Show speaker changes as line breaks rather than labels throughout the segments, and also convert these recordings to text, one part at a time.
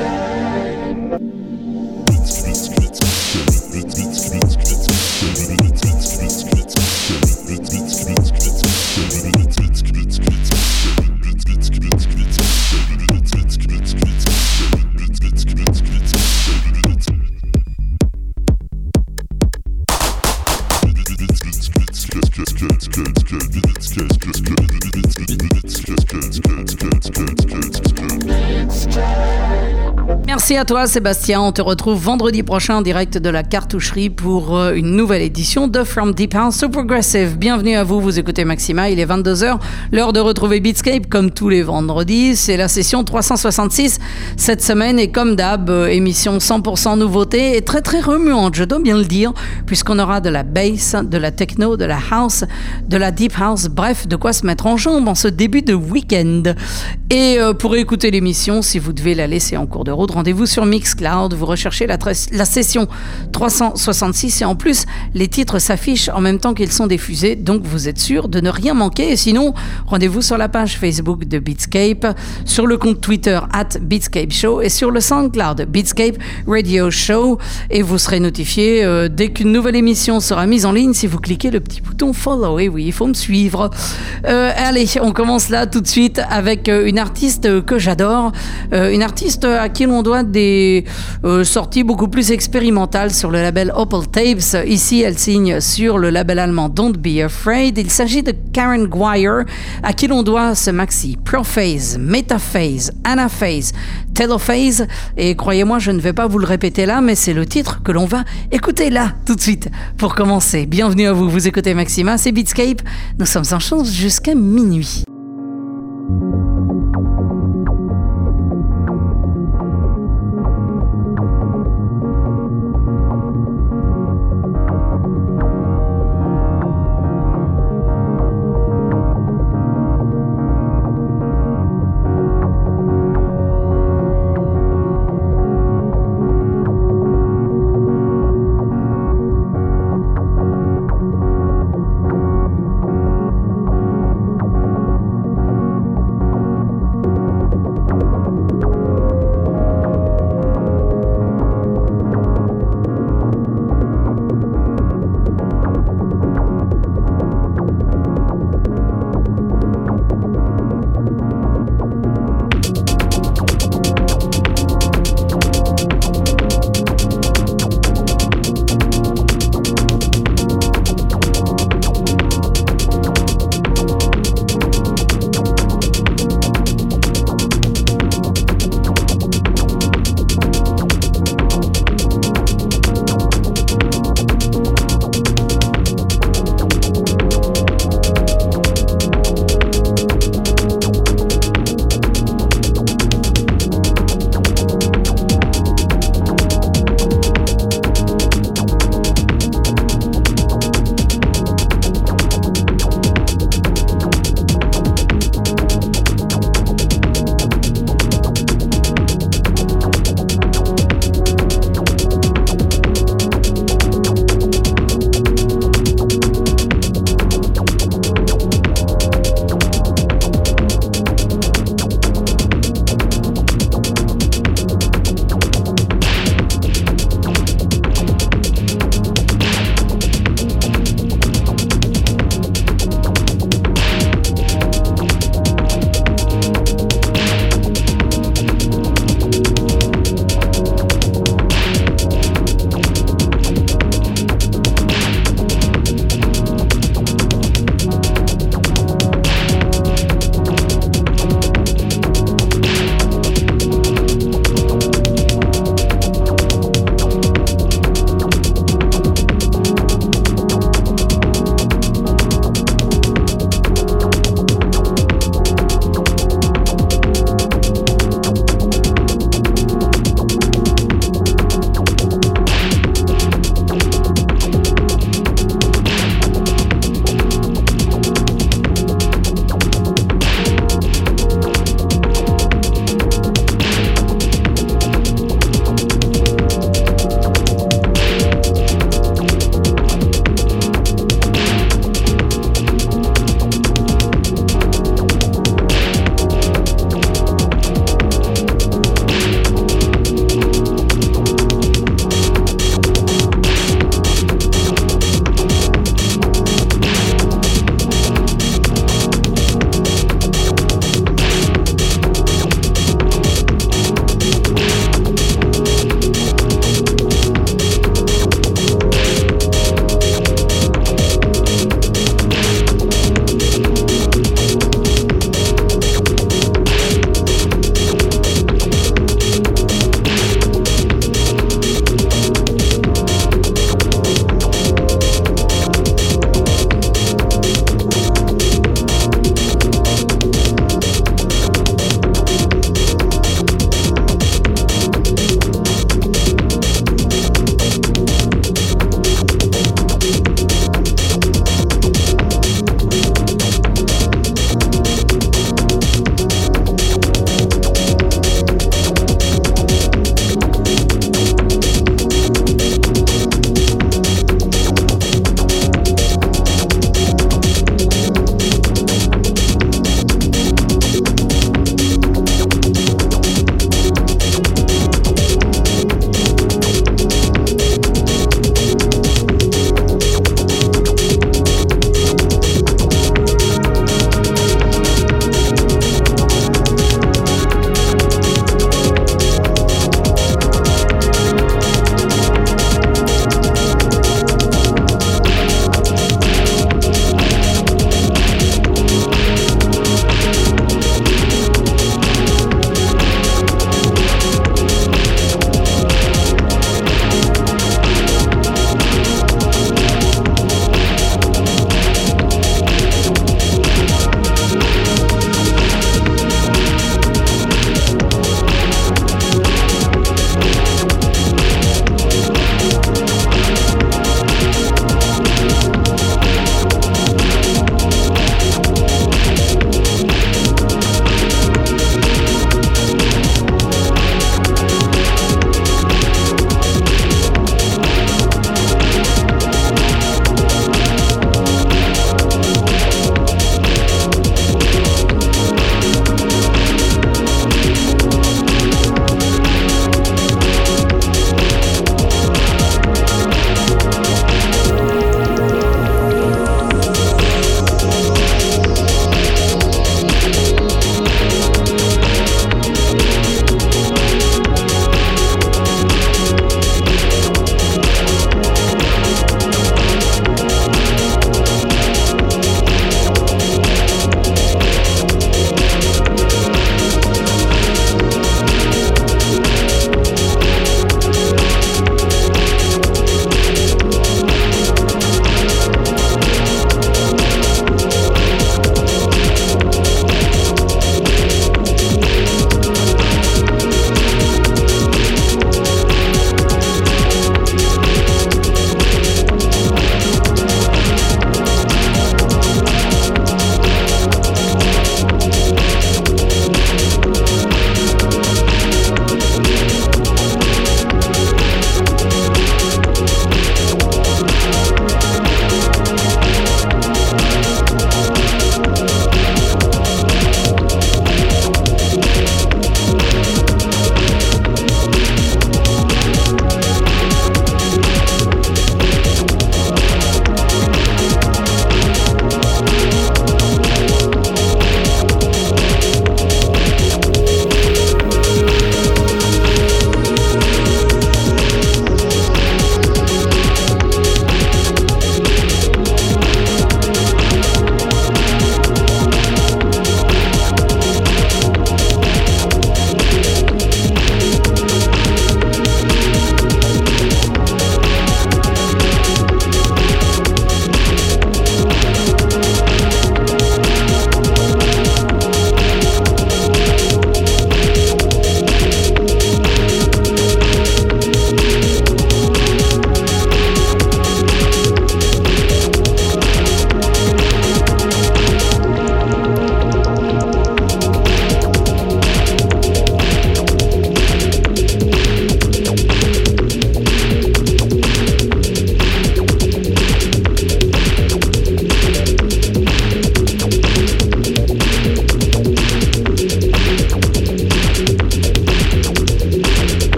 strong. À toi Sébastien, on te retrouve vendredi prochain en direct de la cartoucherie pour euh, une nouvelle édition de From Deep House to Progressive. Bienvenue à vous, vous écoutez Maxima, il est 22h, l'heure de retrouver Beatscape comme tous les vendredis, c'est la session 366 cette semaine. Et comme d'hab, euh, émission 100% nouveauté et très très remuante, je dois bien le dire, puisqu'on aura de la bass, de la techno, de la house, de la deep house, bref, de quoi se mettre en jambe en ce début de week-end. Et euh, pour écouter l'émission, si vous devez la laisser en cours de route, rendez-vous sur Mixcloud, vous recherchez la, session 366 et en plus, les titres s'affichent en même temps qu'ils sont diffusés, donc vous êtes sûr de ne rien manquer. Sinon, rendez-vous sur la page Facebook de Beatscape, sur le compte Twitter at Beatscape Show et sur le SoundCloud Beatscape Radio Show et vous serez notifié euh, dès qu'une nouvelle émission sera mise en ligne si vous cliquez le petit bouton follow. Et oui, il faut me suivre. Euh, allez, on commence là tout de suite avec euh, une artiste que j'adore, une artiste à qui l'on doit des euh, sorties beaucoup plus expérimentales sur le label Opal Tapes. Ici, elle signe sur le label allemand Don't Be Afraid. Il s'agit de Karen Guire, à qui l'on doit ce maxi Prophase, Metaphase, Anaphase, Telophase. Et croyez-moi, je ne vais pas vous le répéter là, mais c'est le titre que l'on va écouter là, tout de suite, pour commencer. Bienvenue à vous, vous écoutez Maxima, c'est Beatscape. Nous sommes en chance jusqu'à minuit.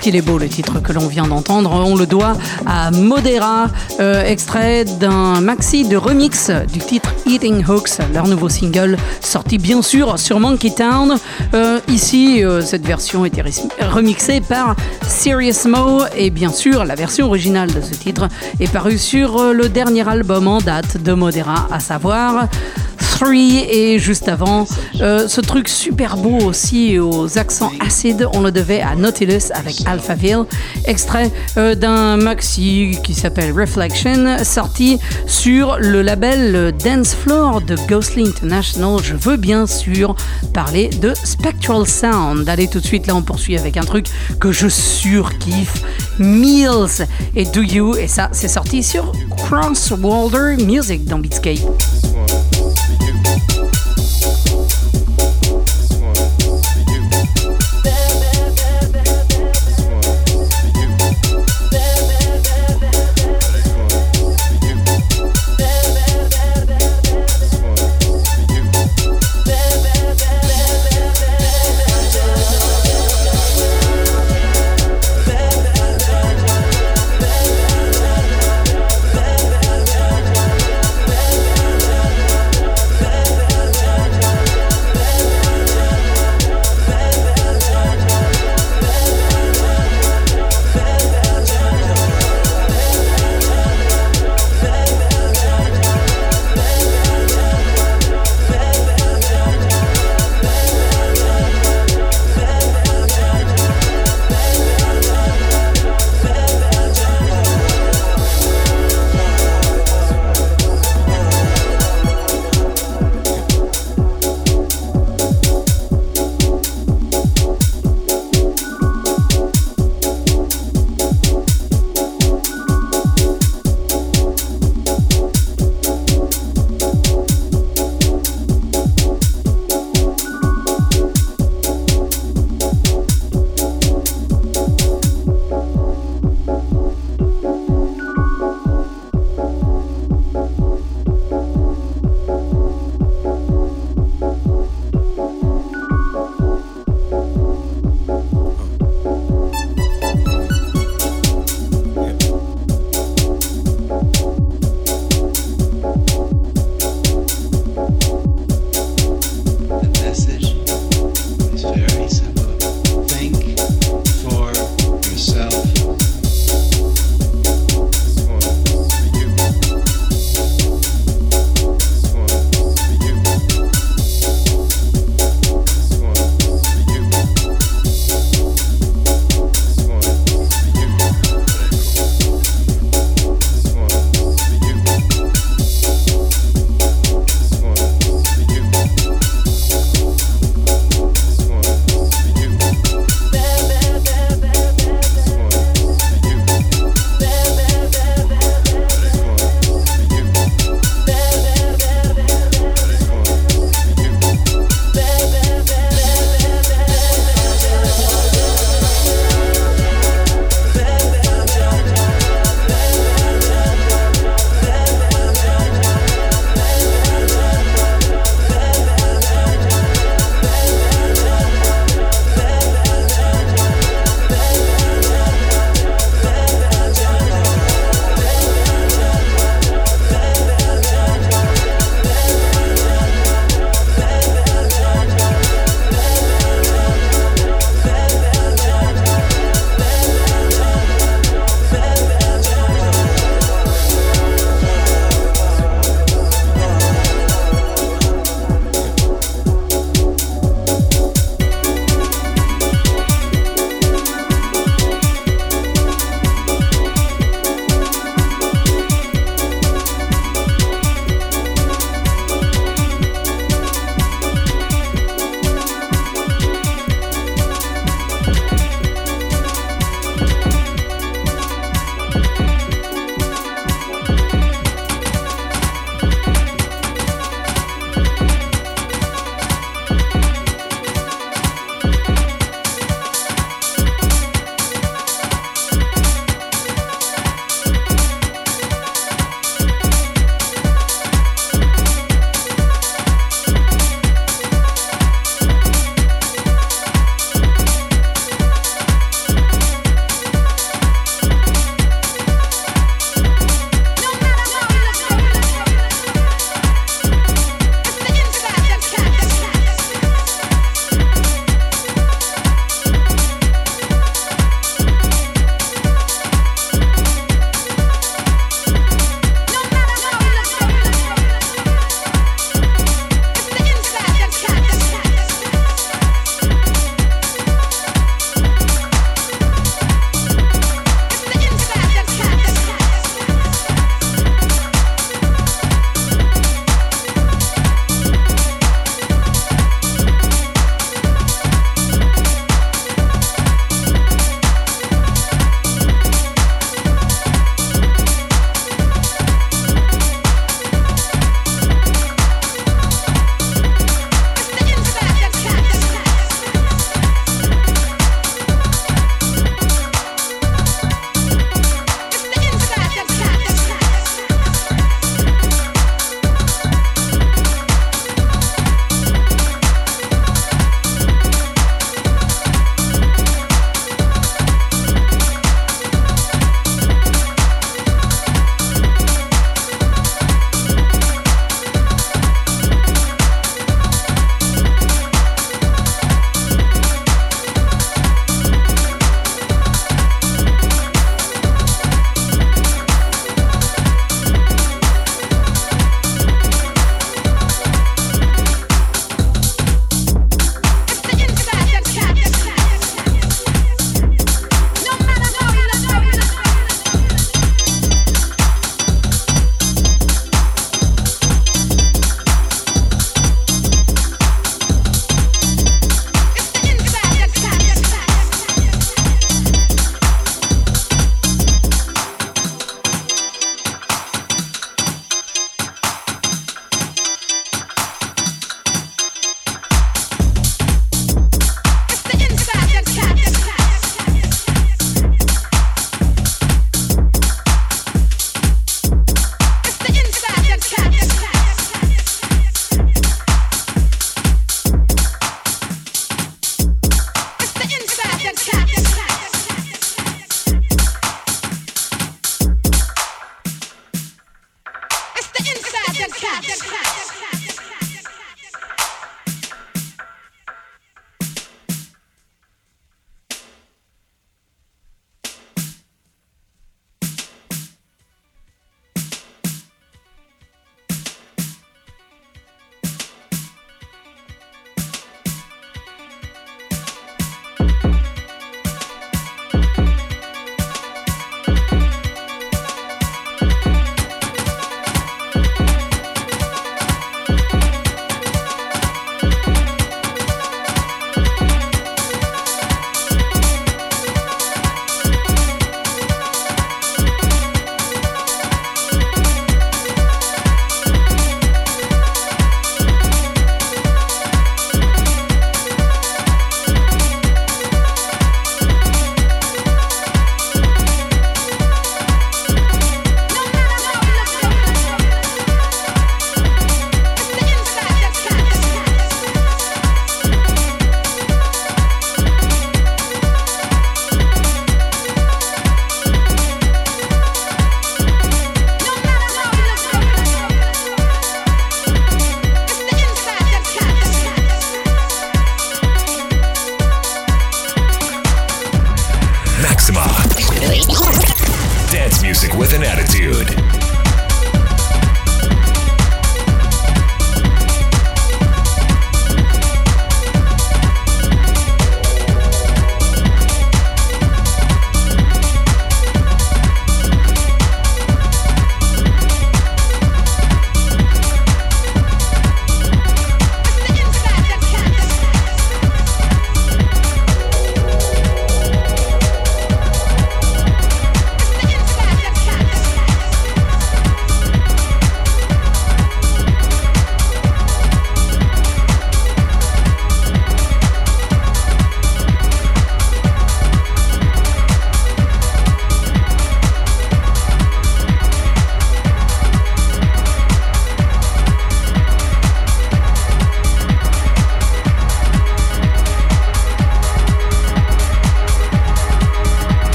Qu'est-ce qu'il est beau le titre que l'on vient d'entendre. On le doit à Modera, euh, extrait d'un maxi de remix du titre Eating Hooks, leur nouveau single sorti bien sûr sur Monkey Town. Euh, ici, euh, cette version était remixée par Serious Mo et bien sûr la version originale de ce titre est parue sur le dernier album en date de Modera, à savoir et juste avant, euh, ce truc super beau aussi aux accents acides, on le devait à Nautilus avec Alphaville, extrait euh, d'un maxi qui s'appelle Reflection, sorti sur le label Dance Floor de Ghostly International. Je veux bien sûr parler de Spectral Sound. Allez tout de suite, là on poursuit avec un truc que je surkiffe, Meals et Do You, et ça c'est sorti sur Crosswalder Music dans Beatscape.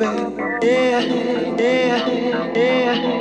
your. Yeah, yeah, yeah.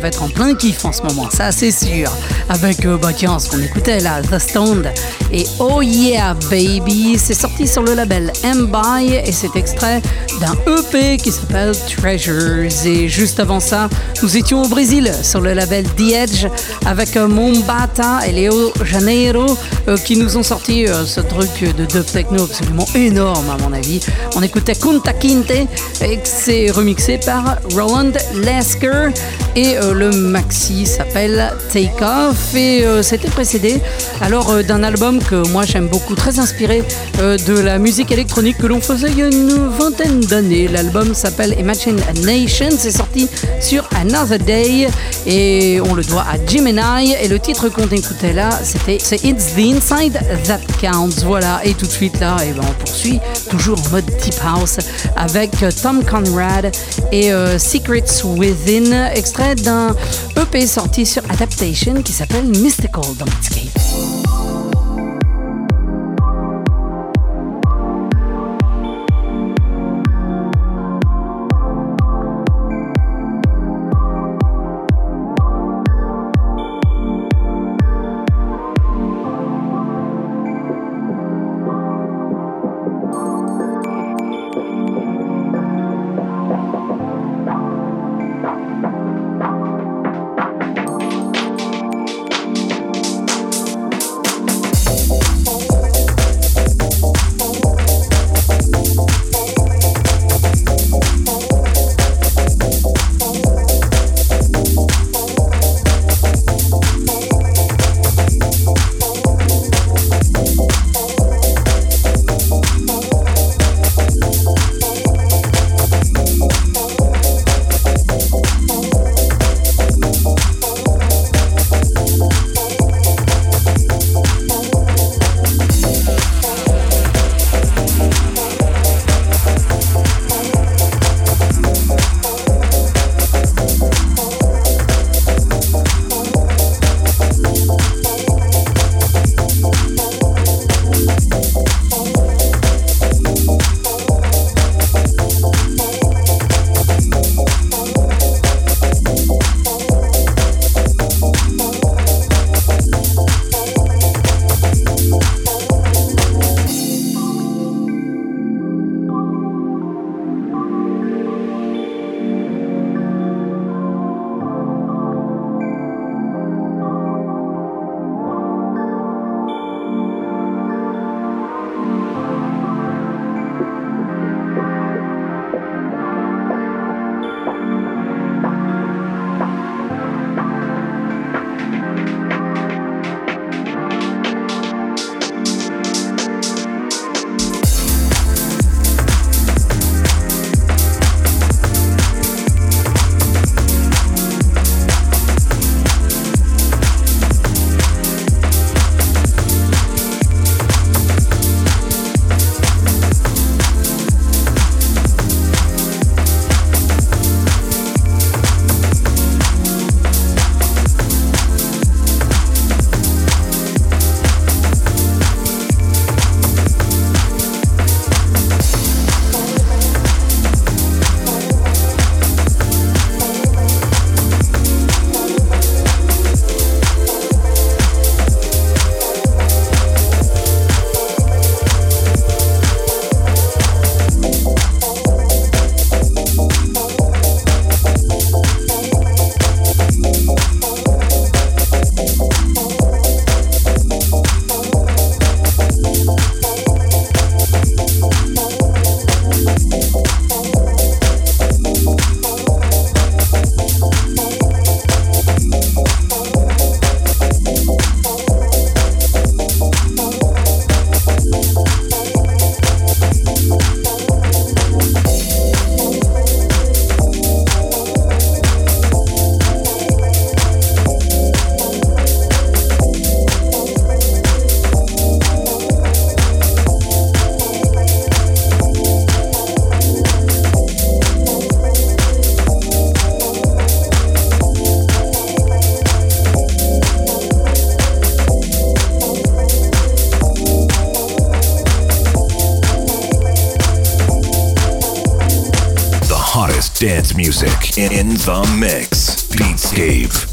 Doivent être en plein kiff en ce moment, ça c'est sûr. Avec, euh, bah tiens, ce qu'on écoutait là, The Stoned et Oh Yeah Baby, c'est sorti sur le label M-Buy et c'est extrait d'un EP qui s'appelle Treasures. Et juste avant ça, nous étions au Brésil sur le label The Edge avec euh, Mombata et Leo Janeiro euh, qui nous ont sorti ce truc de dub techno absolument énorme à mon avis. On écoutait Kunta Kinte et c'est remixé par Roland Lesker et euh, le maxi s'appelle Take Off. Et euh, c'était précédé alors euh, d'un album que moi j'aime beaucoup, très inspiré de la musique électronique que l'on faisait il y a une vingtaine d'années. L'album s'appelle Imagine a Nation, c'est sorti sur Another Day. Et on le doit à Gemini. Et le titre qu'on écoutait là c'était It's the Inside That Counts. Voilà. Et tout de suite là et ben, on poursuit toujours en mode deep house avec Tom Conrad et Secrets Within, extrait d'un EP sorti sur Adaptation qui s'appelle Mystical
Dance music in the mix. Beatscape.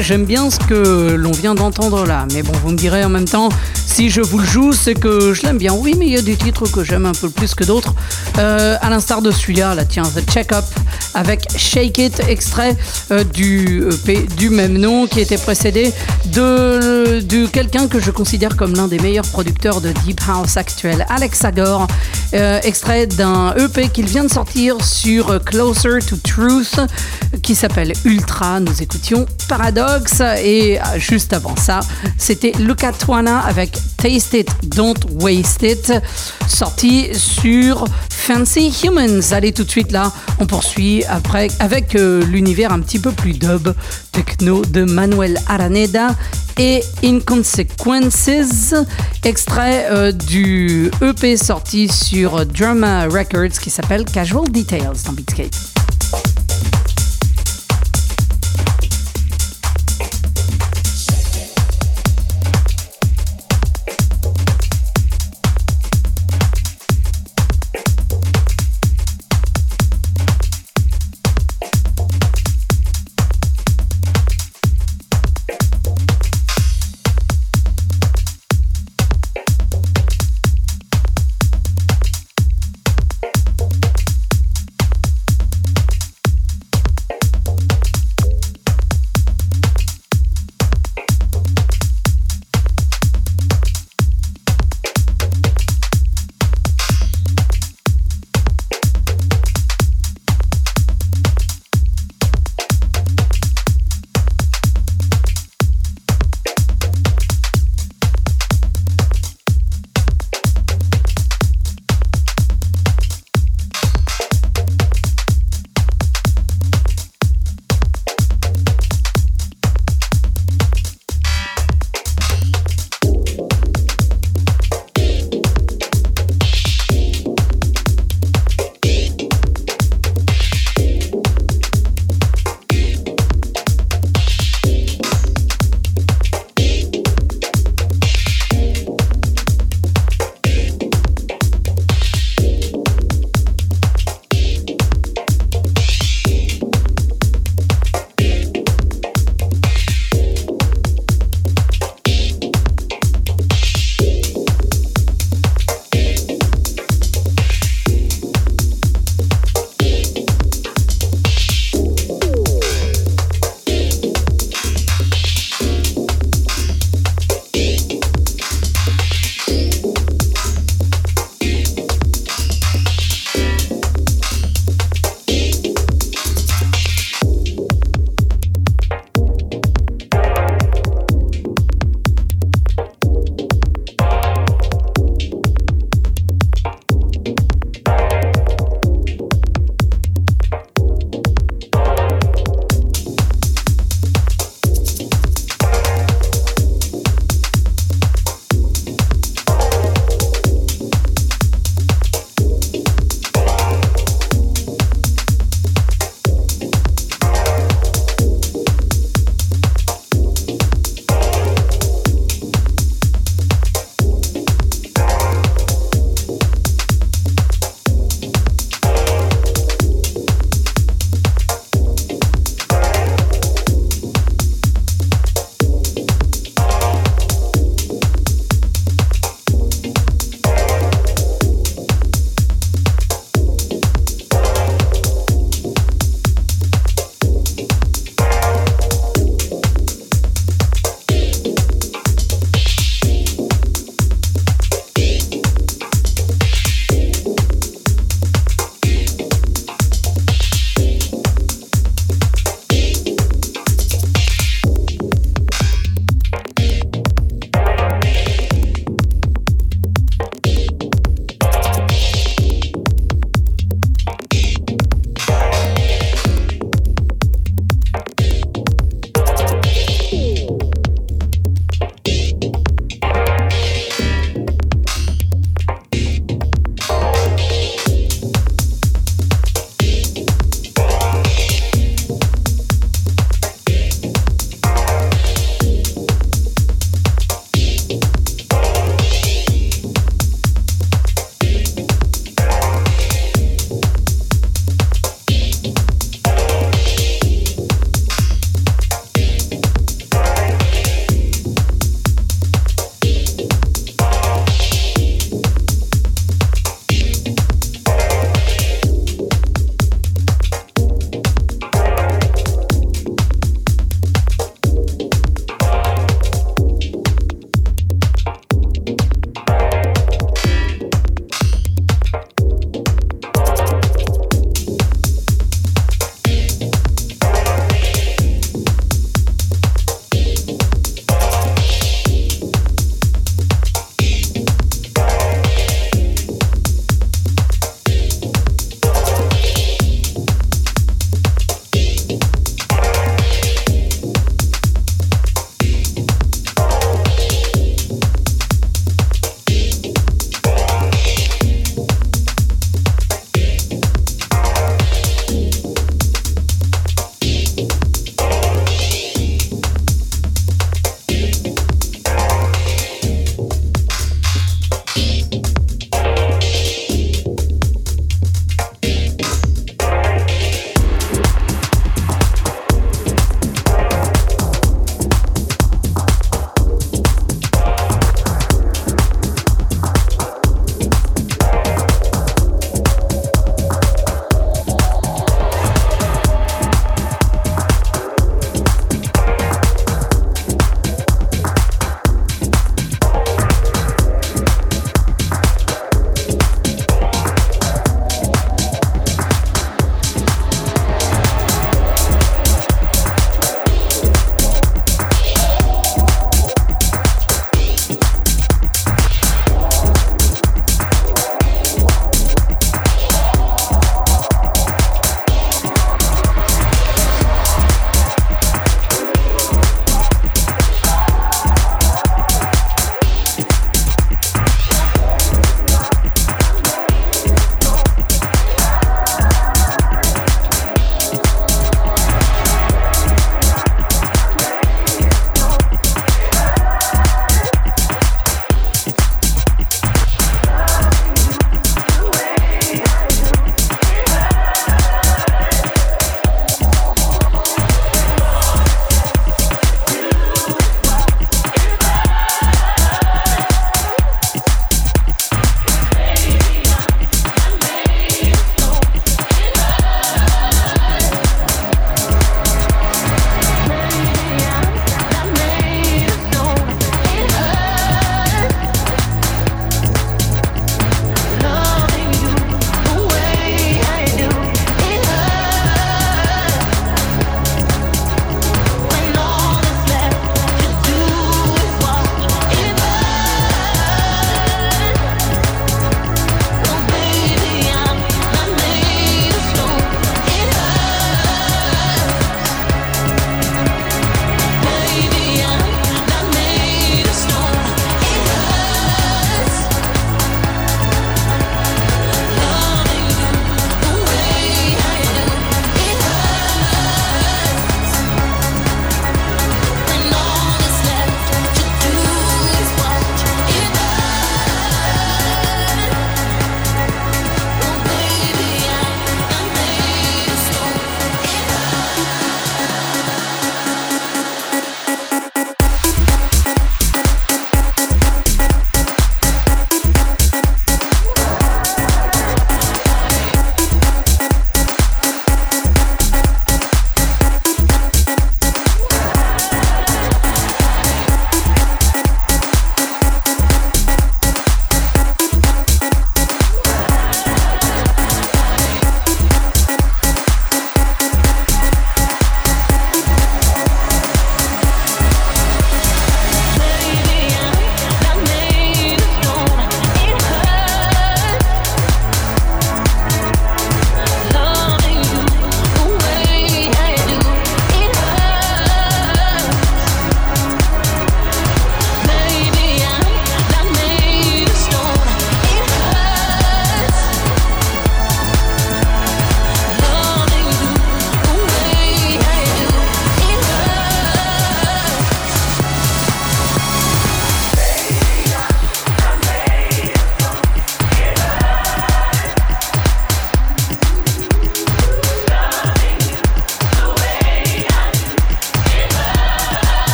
J'aime bien ce que l'on vient d'entendre là. Mais bon, vous me direz en même temps, si je vous le joue, c'est que je l'aime bien. Oui, mais il y a des titres que j'aime un peu plus que d'autres. Euh, à l'instar de celui-là, là, tiens, The Check-Up avec Shake It, extrait euh, du EP du même nom qui était précédé de, quelqu'un que je considère comme l'un des meilleurs producteurs de Deep House actuel, Alex Agor, euh, extrait d'un EP qu'il vient de sortir sur Closer to Truth qui s'appelle Ultra. Nous écoutions Paradox et euh, juste avant ça, c'était Luca Tuana avec Taste It, Don't Waste It, sorti sur Fancy Humans. Allez tout de suite là, on poursuit avec euh, l'univers un petit peu plus dub, techno de Manuel Araneda et Inconsequences, extrait euh, du EP sorti sur Drama Records qui s'appelle Casual Details dans Beatscape.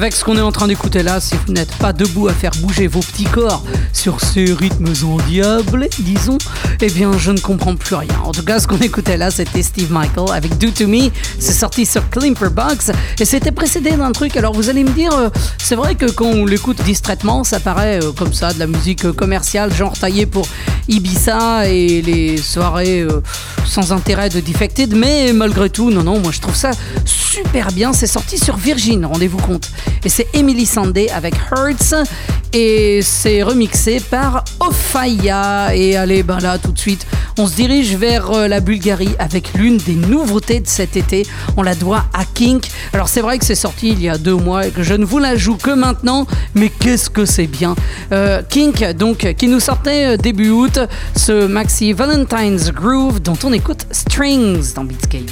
Avec ce qu'on est en train d'écouter là, si vous n'êtes pas debout à faire bouger vos petits corps sur ces rythmes endiablés, disons, eh bien, je ne comprends plus rien. En tout cas, ce qu'on écoutait là, c'était Steve Michael avec Do To Me. C'est sorti sur Box et c'était précédé d'un truc. Alors, vous allez me dire, euh, c'est vrai que quand on l'écoute distraitement, ça paraît euh, comme ça, de la musique commerciale, genre taillée pour Ibiza et les soirées euh, sans intérêt de Defected, mais malgré tout, non, non, moi je trouve ça super bien. C'est sorti sur Virgin, rendez-vous compte. Et c'est Emily Sandé avec Hertz et c'est remixé par Ofaya. Et allez, ben là, tout de suite, on se dirige vers euh, la Bulgarie avec l'une des nouveautés de cet été. On la doit à Kink. Alors c'est vrai que c'est sorti il y a deux mois et que je ne vous la joue que maintenant, mais qu'est-ce que c'est bien. Euh, Kink, donc, qui nous sortait euh, début août, ce maxi Valentine's Groove dont on écoute Strings dans Beatscape.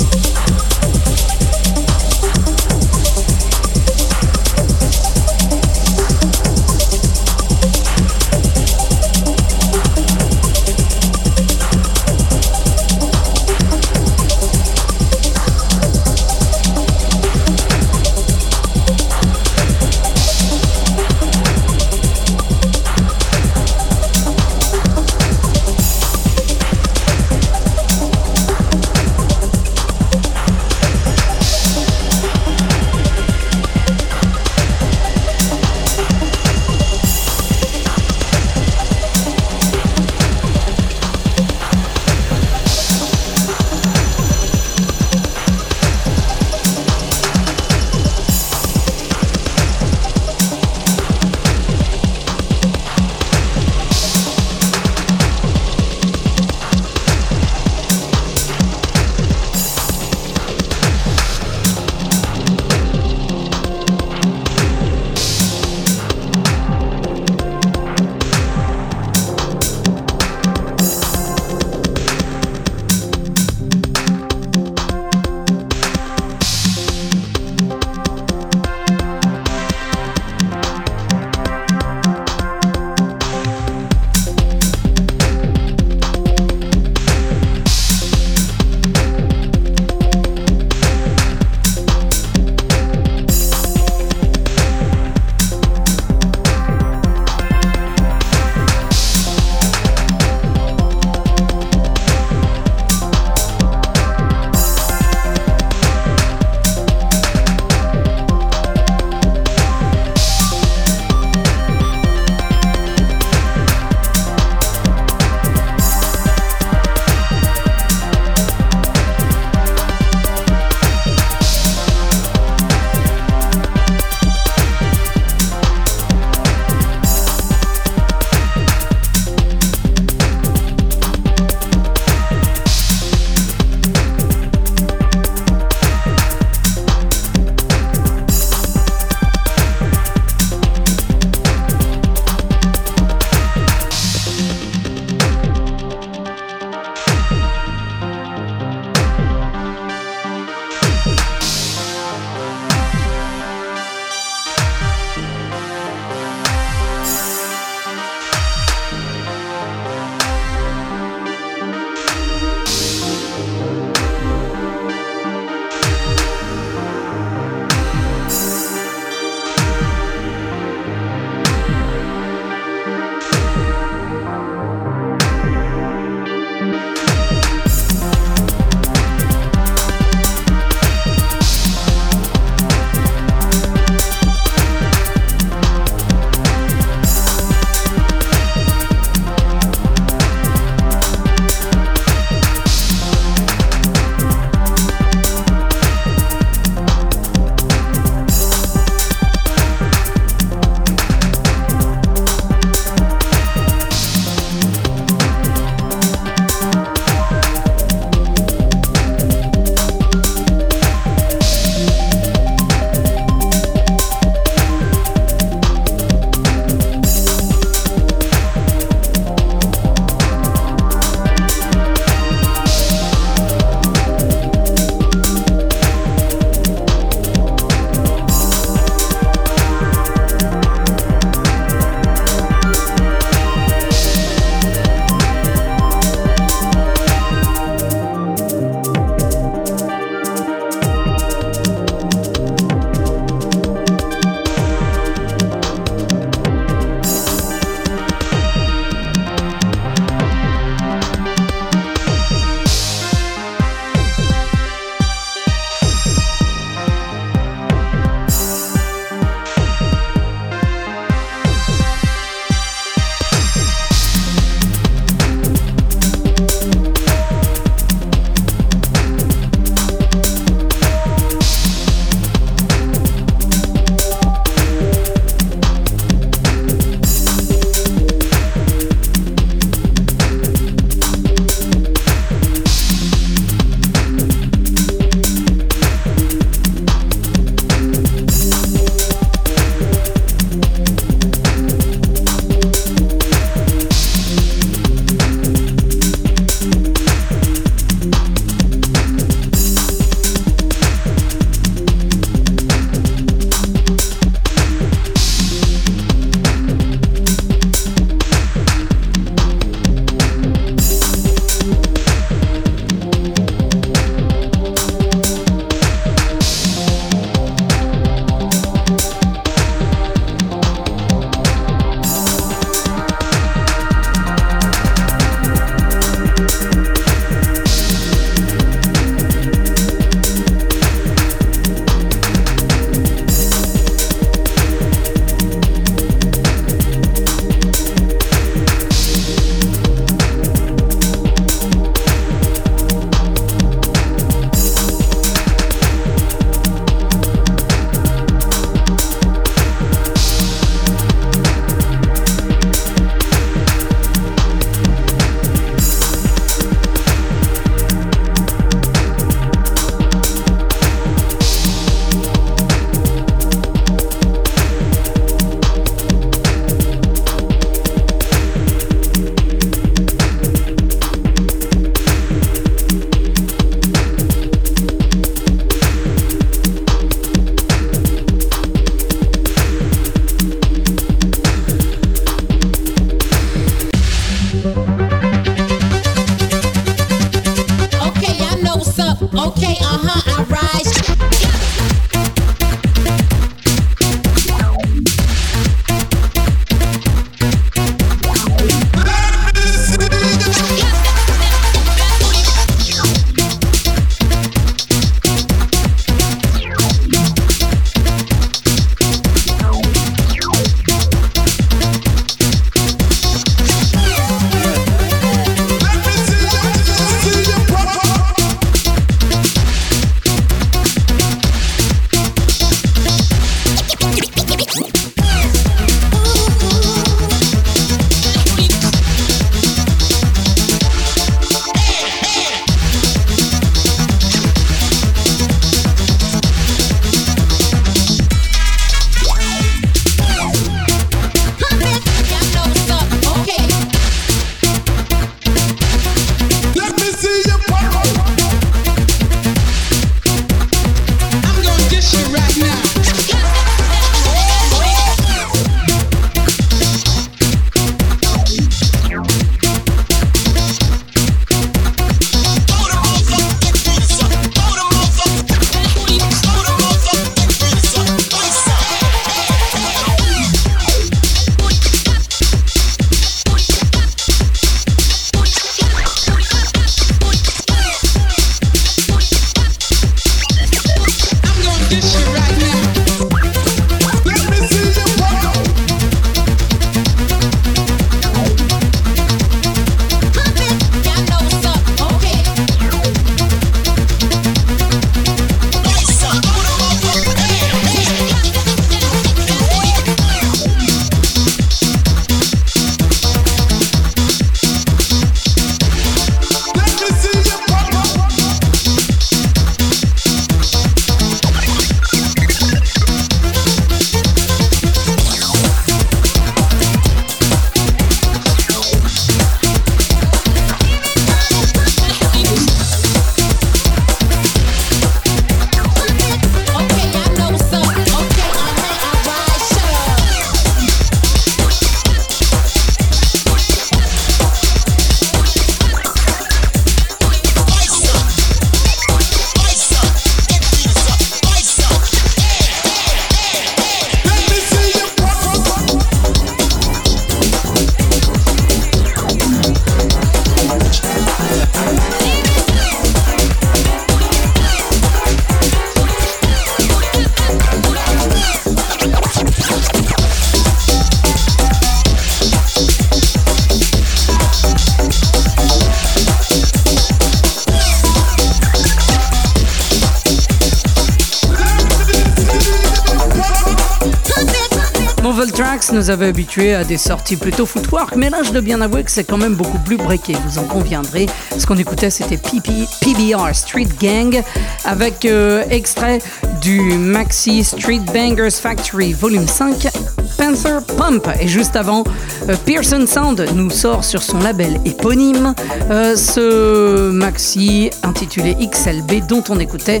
Avait habitués à des sorties plutôt footwork, mais là je dois bien avouer que c'est quand même beaucoup plus breaké, vous en conviendrez. Ce qu'on écoutait c'était PBR Street Gang avec euh, extrait du maxi Street Bangers Factory volume 5 Panther Pump. Et juste avant, euh, Pearson Sound nous sort sur son label éponyme euh, ce maxi intitulé XLB dont on écoutait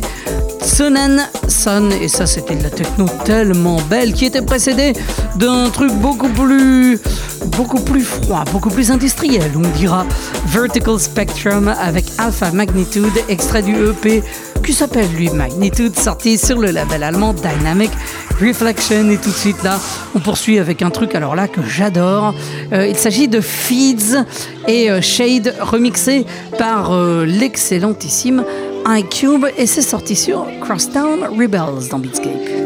Sonen Et ça, c'était de la techno tellement belle qui était précédée d'un truc beaucoup plus, beaucoup plus froid, beaucoup plus industriel, on dira. Vertical Spectrum avec Alpha Magnitude, extrait du EP qui s'appelle lui Magnitude, sorti sur le label allemand Dynamic Reflection. Et tout de suite là, on poursuit avec un truc alors là que j'adore. Euh, il s'agit de Feeds et euh, Shade remixé par euh, l'excellentissime iCube et c'est sorti sur Crosstown Rebels dans Beatscape.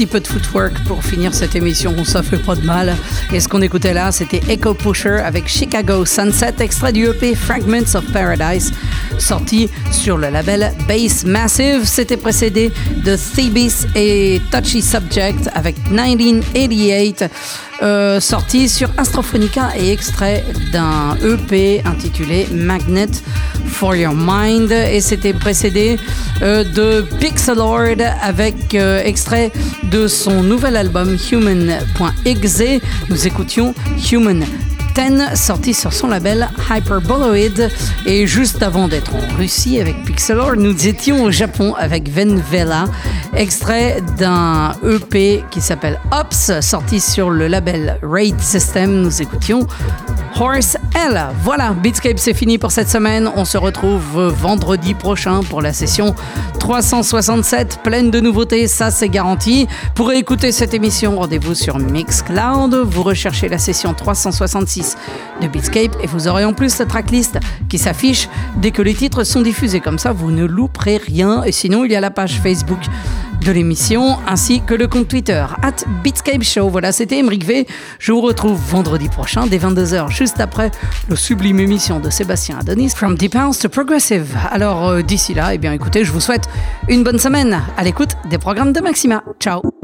Petit peu de footwork pour finir cette émission, ça fait pas de mal. Et ce qu'on écoutait là, c'était Echo Pusher avec Chicago Sunset, extrait du EP Fragments of Paradise, sorti sur le label Bass Massive. C'était précédé de Thebes et Touchy Subject avec 1988. Euh, sorti sur Astrophonica et extrait d'un EP intitulé Magnet for Your Mind et c'était précédé euh, de Pixelord avec euh, extrait de son nouvel album Human.exe. Nous écoutions Human sorti sur son label Hyperboloid. Et juste avant d'être en Russie avec Pixelor, nous étions au Japon avec Venvela, extrait d'un EP qui s'appelle Ops, sorti sur le label Raid System. Nous écoutions Horse L. Voilà, Beatscape c'est fini pour cette semaine. On se retrouve vendredi prochain pour la session 367, pleine de nouveautés, ça c'est garanti. Pour écouter cette émission, rendez-vous sur Mixcloud. Vous recherchez la session 366 de Beatscape et vous aurez en plus la tracklist qui s'affiche dès que les titres sont diffusés. Comme ça, vous ne louperez rien. Et sinon, il y a la page Facebook de l'émission ainsi que le compte Twitter at Beatscape Show. Voilà, c'était Emric V. Je vous retrouve vendredi prochain dès 22h, juste après le sublime émission de Sébastien Adonis From Deep House to Progressive. Alors euh, d'ici là, eh bien écoutez, je vous souhaite une bonne semaine à l'écoute des programmes de Maxima. Ciao